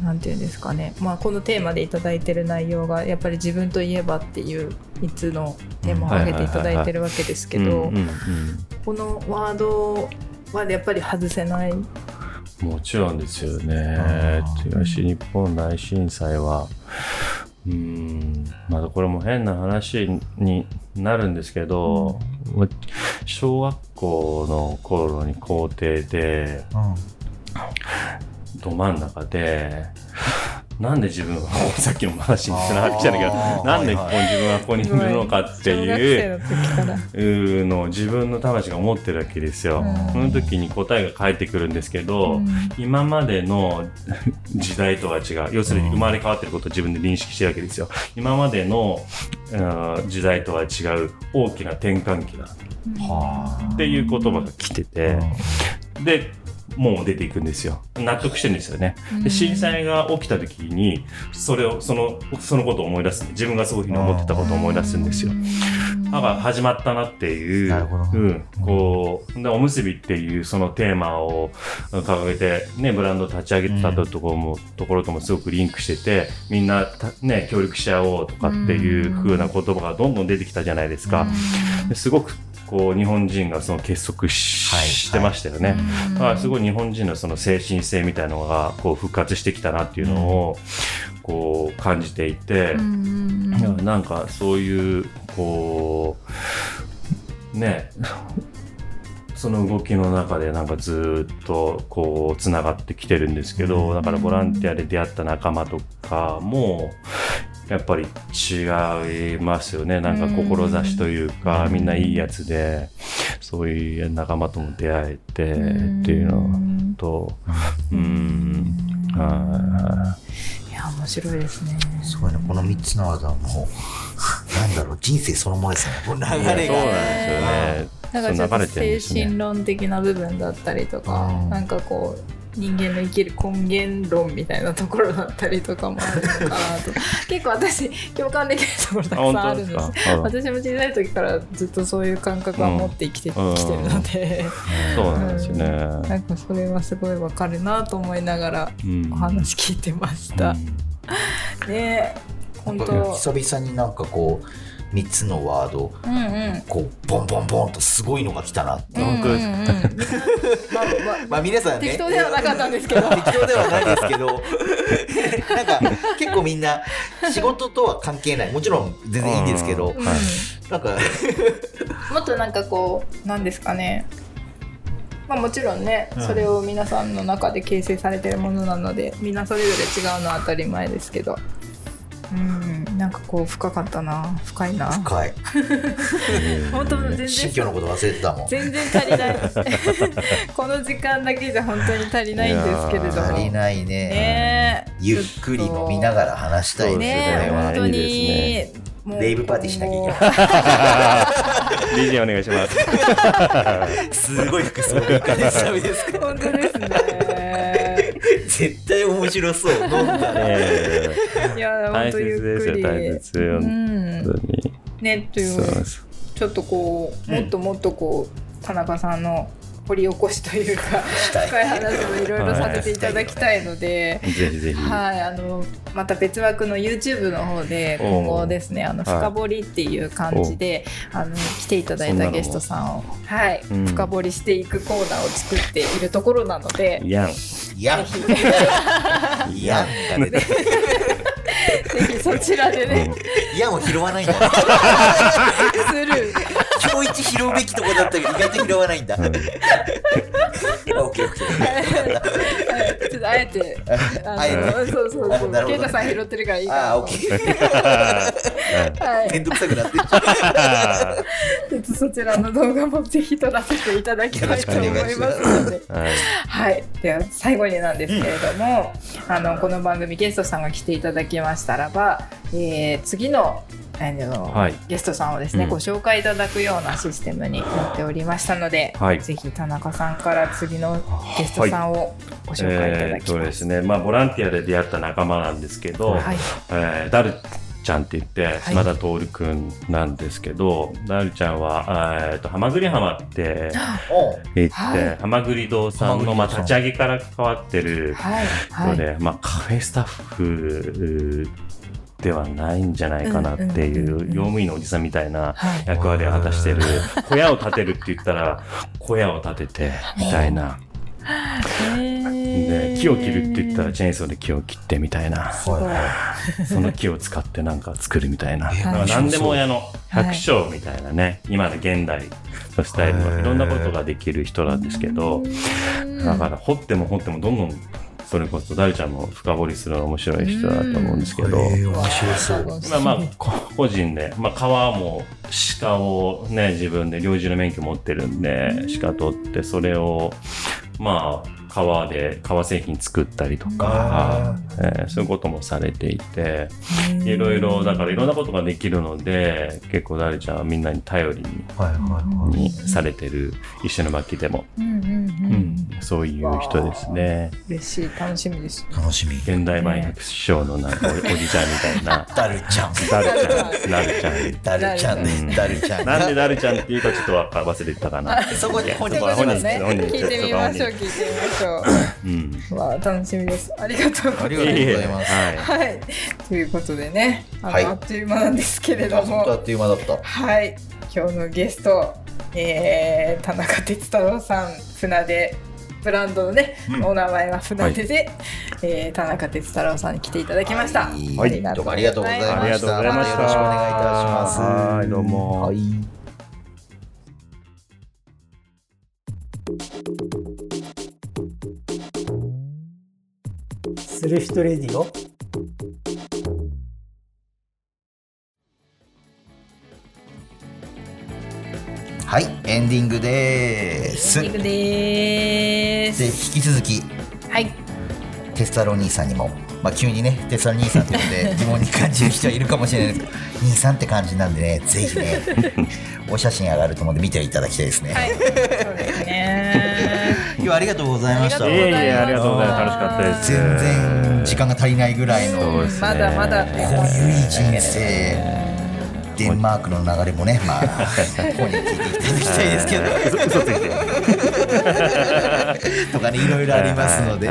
うなんていうんですかね、まあ、このテーマでいただいてる内容がやっぱり自分といえばっていう3つのテーマを挙げていただいてるわけですけどうんうんうんこのワードはやっぱり外せない。もちろんですよね。東日本大震災は、うん。まだこれも変な話になるんですけど、小学校の頃に校庭でど真ん中でなんで自分はさっきの話につながってきたんだけどなんでここに自分はここにいるのかっていうのを自分の魂が思ってるわけですよ。その時に答えが返ってくるんですけど、今までの 時代とは違う。要するに生まれ変わってることを自分で認識してるわけですよ。今までの時代とは違う大きな転換期だ。っていう言葉が来てて。でもう出ていくんですよ。納得してるんですよね。で震災が起きた時に、それを、その、そのことを思い出す。自分がそういうふうに思ってたことを思い出すんですよ。だから始まったなっていう、うん、こう、で、おむすびっていうそのテーマを掲げて、ね、ブランド立ち上げてたところも、ところともすごくリンクしてて、みんな、ね、協力し合おうとかっていう風な言葉がどんどん出てきたじゃないですか。すごくこう日本人がその結束しはい、してましたよね。だからすごい日本人のその精神性みたいなのがこう復活してきたなっていうのをこう感じていて、うん、なんかそういうこうねその動きの中でなんかずっとこうつながってきてるんですけどだからボランティアで出会った仲間とかもやっぱり違いますよね。なんか志というかみんないいやつでそういう仲間とも出会えてっていうのと うん。はい。や面白いですね。すごいね。この3つの技も なんだろう人生そのものですね。流れがそうなんですよね。なんかちょっと精神論的な部分だったりとか、なんかこう人間の生きる根源論みたいなところだったりとかもあるのかなと。結構私共感できるところたくさんあるんです。私も小さい時からずっとそういう感覚は持って生きて,、きてるので、そうなんですよね、なんかそれはすごいわかるなと思いながらお話聞いてました、ね本当。久々になんかこう3つのワード、うんうん、こうボンボンボンとすごいのが来たなって。本当ですまあ、まあ、皆さんね。適当ではなかったんですけど。適当ではないですけど。なんか結構みんな仕事とは関係ない。もちろん全然いいんですけど、うん、なんかもっとなんかこうなんですかね。まあ、もちろんね、それを皆さんの中で形成されてるものなのでみんなそれぞれ違うのは当たり前ですけどうんなんかこう深かったな深いな。深い。本当全然新居のこと忘れてたもん。全然足りない。この時間だけじゃ本当に足りないんですけれども。足りないね。ね。ゆっくり飲みながら話したいですね本当に。レイブパーティーしなきゃいけない。DJ お願いします。すごい服装がです本当ですね。絶対面白そう。飲んだね。いや、本当ゆっくり。大切よ、本当に。ね、という。ちょっとこう、もっともっとこう、田中さんの掘り起こしというか深い話もいろいろさせていただきたいので、ぜひぜひ、はい、あのまた別枠の YouTube の方で今後ですね「あの深掘り」っていう感じであの来ていただいたゲストさんをはい、深掘りしていくコーナーを作っているところなので。やん。やん。やん。ぜひそちらでね。いやもう拾わないんだ。する。今日一拾うべきとこだったけど意外と拾わないんだ。オッケーオッケー。ちょっとあえて、あえて、そうそうそう。ケイタさん拾ってるからいいかな。あ、オッケー。はい。面倒くさくなってちょっとそちらの動画もぜひ撮らせていただきたいと思いますので。はい。では最後になんですけれども、あのこの番組ゲストさんが来ていただきましたらば、えー、次のあの、はい、ゲストさんをですね、うん、ご紹介いただくようなシステムになっておりましたので、はい、ぜひ田中さんから次のゲストさんをご紹介いただきます。はいえー、そうですね、まあボランティアで出会った仲間なんですけど、はい、えー、ダルちゃんって言って、島田徹君なんですけど、ダルちゃんは、えっと、浜栗浜って言って、はい、浜栗堂さんの、まあ、立ち上げから関わってる人で、まあ、カフェスタッフではないんじゃないかなっていう用務員のおじさんみたいな役割を果たしてる。小屋を建てるって言ったら小屋を建ててみたいな。で木を切るって言ったらチェーンソーで木を切ってみたいな。はその木を使ってなんか作るみたいな、何でも屋の百姓みたいなね、今の現代のスタイルはいろんなことができる人なんですけど、だから掘っても掘ってもどんどんそれこそダルちゃんも深掘りするのが面白い人だと思うんですけど、えー面白そう。まあまあこ個人で、まあ、川も鹿をね自分で猟銃の免許持ってるんで鹿取ってそれをまあ川で革製品作ったりとか、えーそういうこともされていていろいろだからいろんなことができるので結構ダルちゃんはみんなに頼りにはいはいはい。にされてる一緒の巻でも、うんうんううんん、そういう人ですね嬉しい楽しみです楽しみ。現代版百姓のなんかお おじちゃんみたいなダルちゃん。ダルちゃんダルちゃんダルちゃんね。ダルちゃん。なんでダルちゃんっていうかちょっと忘れてたかな。そこに本そ人。本人聞いてみましょう聞いてみましょうん。うわあ楽しみですありがとうございます。はい。はいということでねあの、はいあっという間なんですけれどもあっという間だった。はい今日のゲスト、えー、田中哲太郎さん船出ブランドのね、うんお名前は船出で、えー田中哲太郎さんに来ていただきました、はいありがとうございますありがとうございました。ありがとうございましたよろしくお願いいたします。はいどうもはい。する人レディオはい、エンディングです。で、エンディングでーす引き続き、はい。テスタロ兄さんにも、まあ、急にね、テスタロ兄さんって呼んで 疑問に感じる人はいるかもしれないですけど、兄さんって感じなんでね、ぜひね、お写真上がると思うんで見ていただきたいですね。はい。そうですね今日はありがとうございました。いますいえいえ、ありがとうございます。楽しかったです。全然時間が足りないぐらいのまだまだ濃ゆい人生。デンマークの流れもね、まあ、本人聞いていただきたいですけど。とかね、いろいろありますので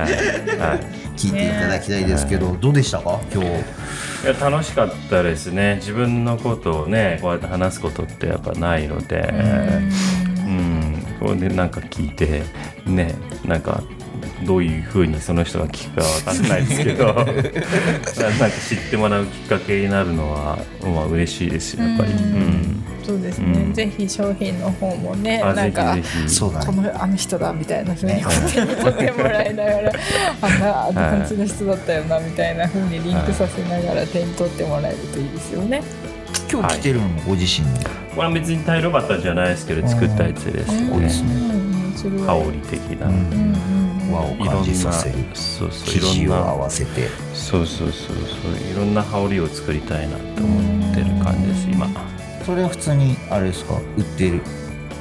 聞いていただきたいですけど、どうでしたか、今日。いや楽しかったですね自分のことをねこうやって話すことってやっぱないのでうんこれでなんか聞いてねなんかどういうふうにその人が聞くかわかんないですけど なんか知ってもらうきっかけになるのはまあ嬉しいですよやっぱり。そうですね、うんぜひ商品の方もねあなんか。このあの人だみたいな風にお手に取ってもらいながらあんなあんな感じの人だったよなみたいな風にリンクさせながら手に取ってもらえるといいですよね。今日着てるのもご自身で？これは別にタイロバタじゃないですけど作ったやつですごいですねうんそれは羽織的な。和をいろ感じんなさせる。そうそういんなわせて。そうそうそうそういろんな羽織を作りたいなって思ってる感じです今それは普通に、あれですか、売ってる？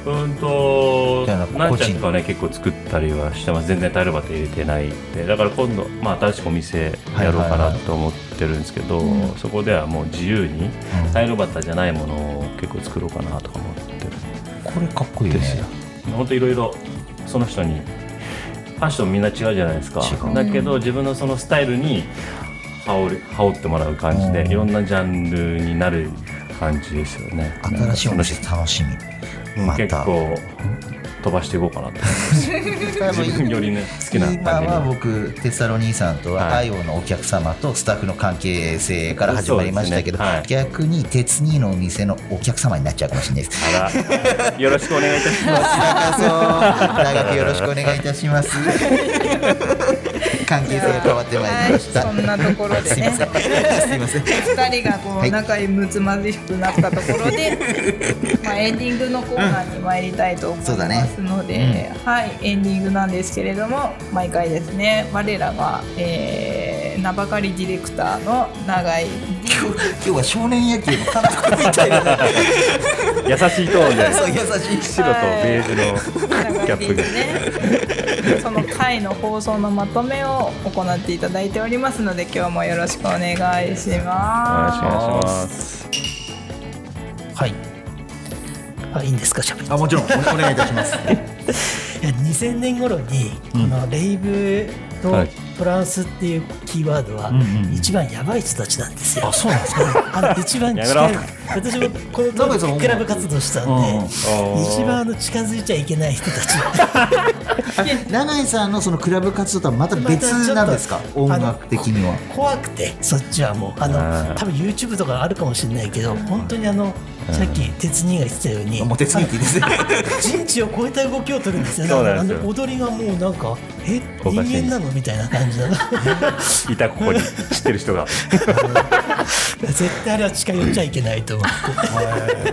うんとなんちゃんとかね結構作ったりはしてます。全然タイルバタ入れてない。でだから今度、まあ、新しくお店やろうかなと思ってるんですけど、うん。そこではもう自由にうん。タイルバタじゃないものを結構作ろうかなとか思ってる。これかっこいいですよ。本当いろいろその人にファッションみんな違うじゃないですか。違う。だけど自分のそのスタイルに羽織る羽織ってもらう感じでうん。いろんなジャンルになる感じですよね。新しいお店楽しみ。うんまた。結構飛ばしていこうかなと。自分よりね好きな今感じには僕テスタロ兄さんとははい IO のお客様とスタッフの関係性から始まりましたけど、ねはい。逆に鉄兄のお店のお客様になっちゃうかもしれないです。あらよろしくお願いいたします。大学よろしくお願いいたします。関係性が変わってまいりました。はいそんなところですね。すいません。二人がこはいう仲むつまじくなったところで、まあエンディングのコーナーに参りたいと思いますので、はいエンディングなんですけれども毎回ですね我らが、えー、名ばかりディレクターの永井今日今日は少年野球の監督みたいな。優しいトーンでそう優しい。白とベージュのギャップがね、その回の放送のまとめを行っていただいておりますので今日もよろしくお願いしお願いします。ますはいあいいんですか？しゃべりあもちろんお願いいたします。いや2000年頃にこのレイブとはいトランスっていうキーワードはうんうん一番やばい人たちなんですよ。あそうなんですか？あの一番近い。私もこの当時クラブ活動したんで、一番あの近づいちゃいけない人たち。永井さんのそのクラブ活動とはまた別なんですか？音楽的には。怖くてそっちはもう。あの多分 YouTube とかあるかもしれないけど本当にあのさっき鉄人が言ってたように。もう手続きですね。人知を超えた動きを取るんですよ。そうなんですよ。あの踊りがもうなんかえ人間なのみたいな感じな。の いたここに知ってる人が。絶対あれは近寄っちゃいけないと思って。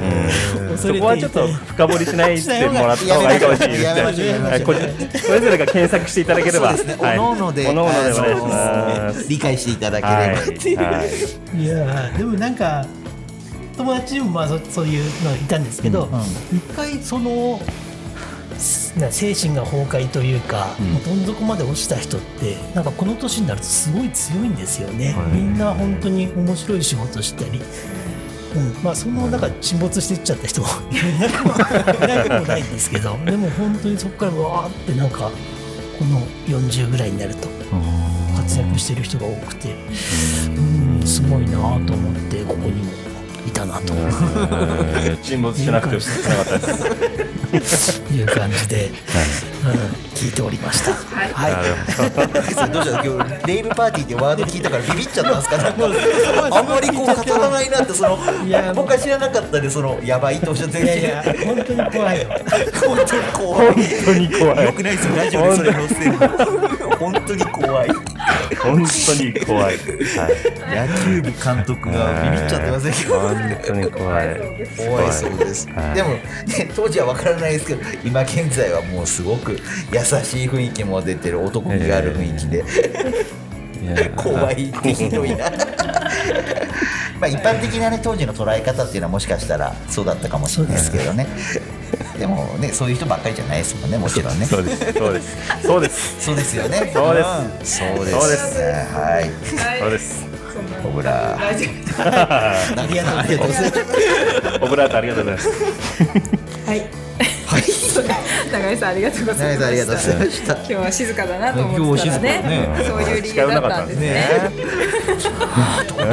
恐そこはちょっと深掘りしないでもらった方がいいかもしれないそれぞれが検索していただければ。そうでお願いします。理解していただけはい。ればっていやーでもなんか友達にもまあそそういうのいたんですけど、うん一回その精神が崩壊というか、どん底まで落ちた人ってなんかこの年になるとすごい強いんですよね、はい。みんな本当に面白い仕事したり、うん、まあその中で沈没していっちゃった人もいなくもいなくもないんですけど でも本当にそこからわーってなんかこの40ぐらいになると活躍してる人が多くて、うん、すごいなと思ってここにもなと。うん沈没しなくてよかったです。いう感じで、うん、聞いておりました。はい。なるほど。どうした今日レイルパーティーってワード聞いたからビビっちゃったんですかなんかあんまりこう語らないなってそのいや僕は知らなかったでそのやばいとおっしゃってるいやいや本当に怖いよ。本当に怖い。本当に怖い。よくないですよラジオでそれ載せるの本当に怖い。本当に怖い、はい、野球部監督がビビっちゃってませんけど本当に怖い。怖いそうです、はい。でも、ね、当時は分からないですけど今現在はもうすごく優しい雰囲気も出てる男気がある雰囲気で、怖いってひどいな。まあ一般的なね当時の捉え方っていうのはもしかしたらそうだったかもしれないですけどね。でもねそういう人ばっかりじゃないですもんねもちろんね。そうです。そうです。そうです。そうですよね。そうです。ん。そうです。そうです。ねはい。そうです。小倉。大丈 ありがとうございます。オブラートありがとうございます。はい永井さんありがとうございました。永井さんありがとうございました。今日は静かだなと思ってたらね。今日は静かそういう理由だったんですね。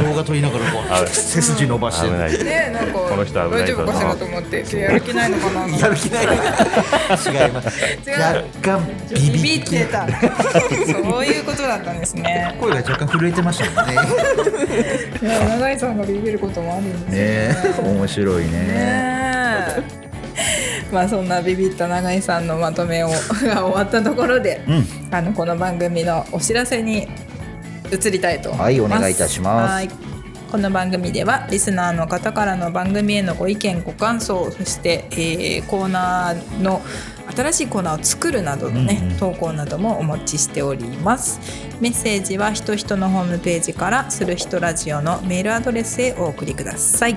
動画撮りながらこう背筋伸ばして。ねなんかこの人は危ない大丈夫かしらと思ってやる気ないのかなやる気ない。違います。若干ビビビビってた。そういうことだったんですね。声が若干震えてましたもんねいや永井さんがビビることもあるんですよね。面白いねまあそんなビビった永井さんのまとめを が終わったところで、うん。あのこの番組のお知らせに移りたいと思います。はいお願いいたします。はい。この番組ではリスナーの方からの番組へのご意見ご感想そして、えーコーナーの新しいコーナーを作るなどのね、うんうん。投稿などもお待ちしております。メッセージはひとひとのホームページからする人ラジオのメールアドレスへお送りください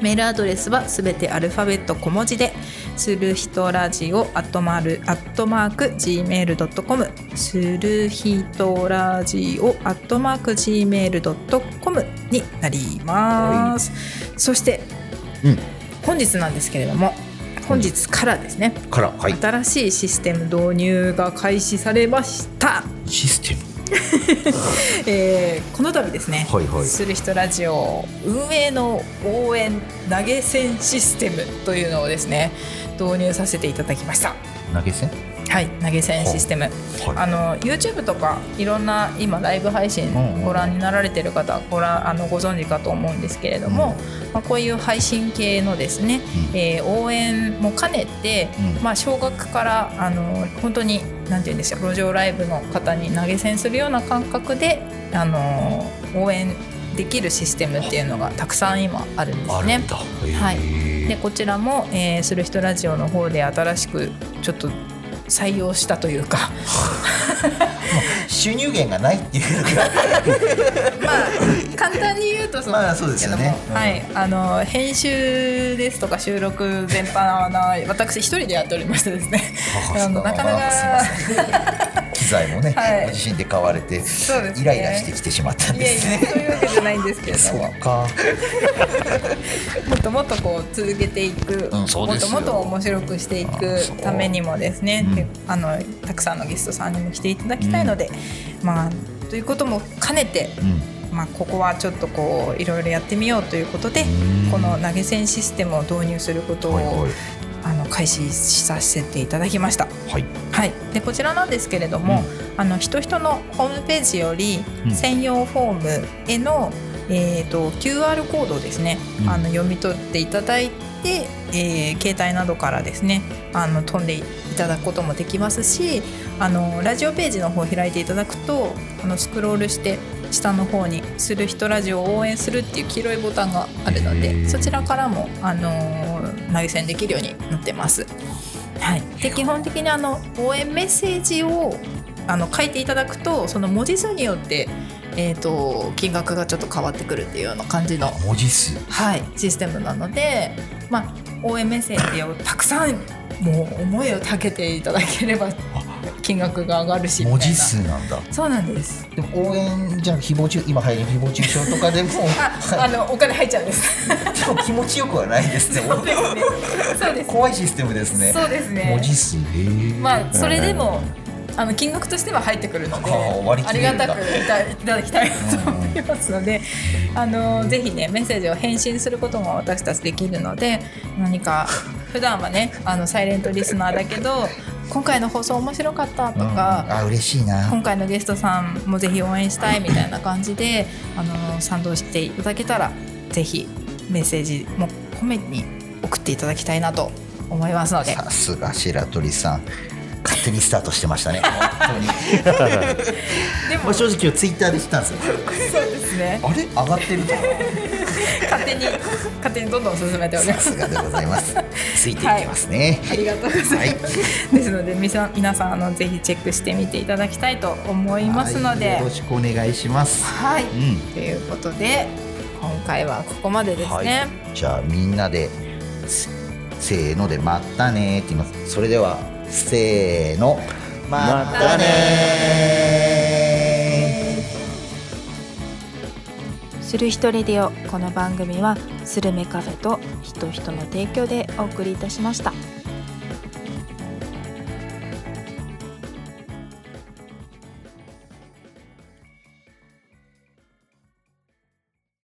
メールアドレスはすべてアルファベット小文字で、する人ラジオアットマーク、アットマーク、gmail.com、する人ラジオアットマーク、gmail.com になります。そして、うん本日なんですけれども、本日からですね、からはい。新しいシステム導入が開始されました。システム えーこの度ですね、はいはい。する人ラジオ運営の応援投げ銭システムというのをですね導入させていただきました。投げ銭？はい投げ銭システム。はい。あの YouTube とかいろんな今ライブ配信うんうんご覧になられてる方ご覧あのご存知かと思うんですけれども、まあ、こういう配信系のですね、うん。えー応援も兼ねて、うん。まあ、少額からあの本当になんて言うんでしょう路上ライブの方に投げ銭するような感覚であの応援できるシステムっていうのがたくさん今あるんですね。はい。でこちらも、えーする人ラジオの方で新しくちょっと採用したというか。収入源がないっていうまあ簡単に言うとそうなんですけども、まあそうですよね。うんはい。あの編集ですとか収録全般は私一人でやっておりましてですね。あのなかなかすいません機材もね、はい。ご自身で買われて、ね。イライラしてきてしまったんいやいですね。やそういうわけじゃないんですけれども。か。もっともっとこう続けていく、うんもっともっと面白くしていくためにもですね、うん。であのたくさんのゲストさんにも来ていただきたいので、まあということも兼ねて、うん。まあ、ここはちょっとこういろいろやってみようということで、うん。この投げ銭システムを導入することを、あの開始させていただきました。はい。はい、でこちらなんですけれども、あの人人のホームページよりうん専用フォームへの、えー、と QR コードをですね、うんあの読み取っていただいて、えー携帯などからですねあの飛んでいただくこともできますしあのラジオページの方を開いていただくとあのスクロールして下の方に「する人ラジオを応援する」っていう黄色いボタンがあるのへでー。そちらからも、あのー投げ銭できるようになってます。はい、で基本的にあの応援メッセージをあの書いていただくとその文字数によって、えー、と金額がちょっと変わってくるっていうような感じの、文字数。はい、システムなので、まあ、応援メッセージをたくさんもう思いをかけていただければ金額が上がるし文字数なんだ。そうなんですでも応援じゃあ誹謗中今入る誹謗中傷とかでも ああのお金入っちゃうんですでも気持ちよくはないですね。そうですねそうです怖いシステムですね。そうですね文字数。まあそれでもあの金額としては入ってくるのでありがたくいただきたいなと思いますので、あのぜひねメッセージを返信することも私たちできるので何か普段はねあのサイレントリスナーだけど今回の放送面白かったとうんか、あ嬉しいな。今回のゲストさんもぜひ応援したいみたいな感じであの賛同していただけたらぜひメッセージも込めに送っていただきたいなと思いますので。さすが白鳥さん。勝手にスタートしてましたね。でもう正直今日ツイッターで知ったんですよ。そうですねあれ？上がってると。勝手に勝手にどんどん進めておりますがでございます。ついていきますね。ありがとうございます、ですのでみさ皆さんあのぜひチェックしてみていただきたいと思いますのではいよろしくお願いします。はい、うん。ということで今回はここまでですね、はい、じゃあみんなでせせーのでまたねって言いますそれではせーの。またねする人レディオこの番組はスルメカフェと人人の提供でお送りいたしました。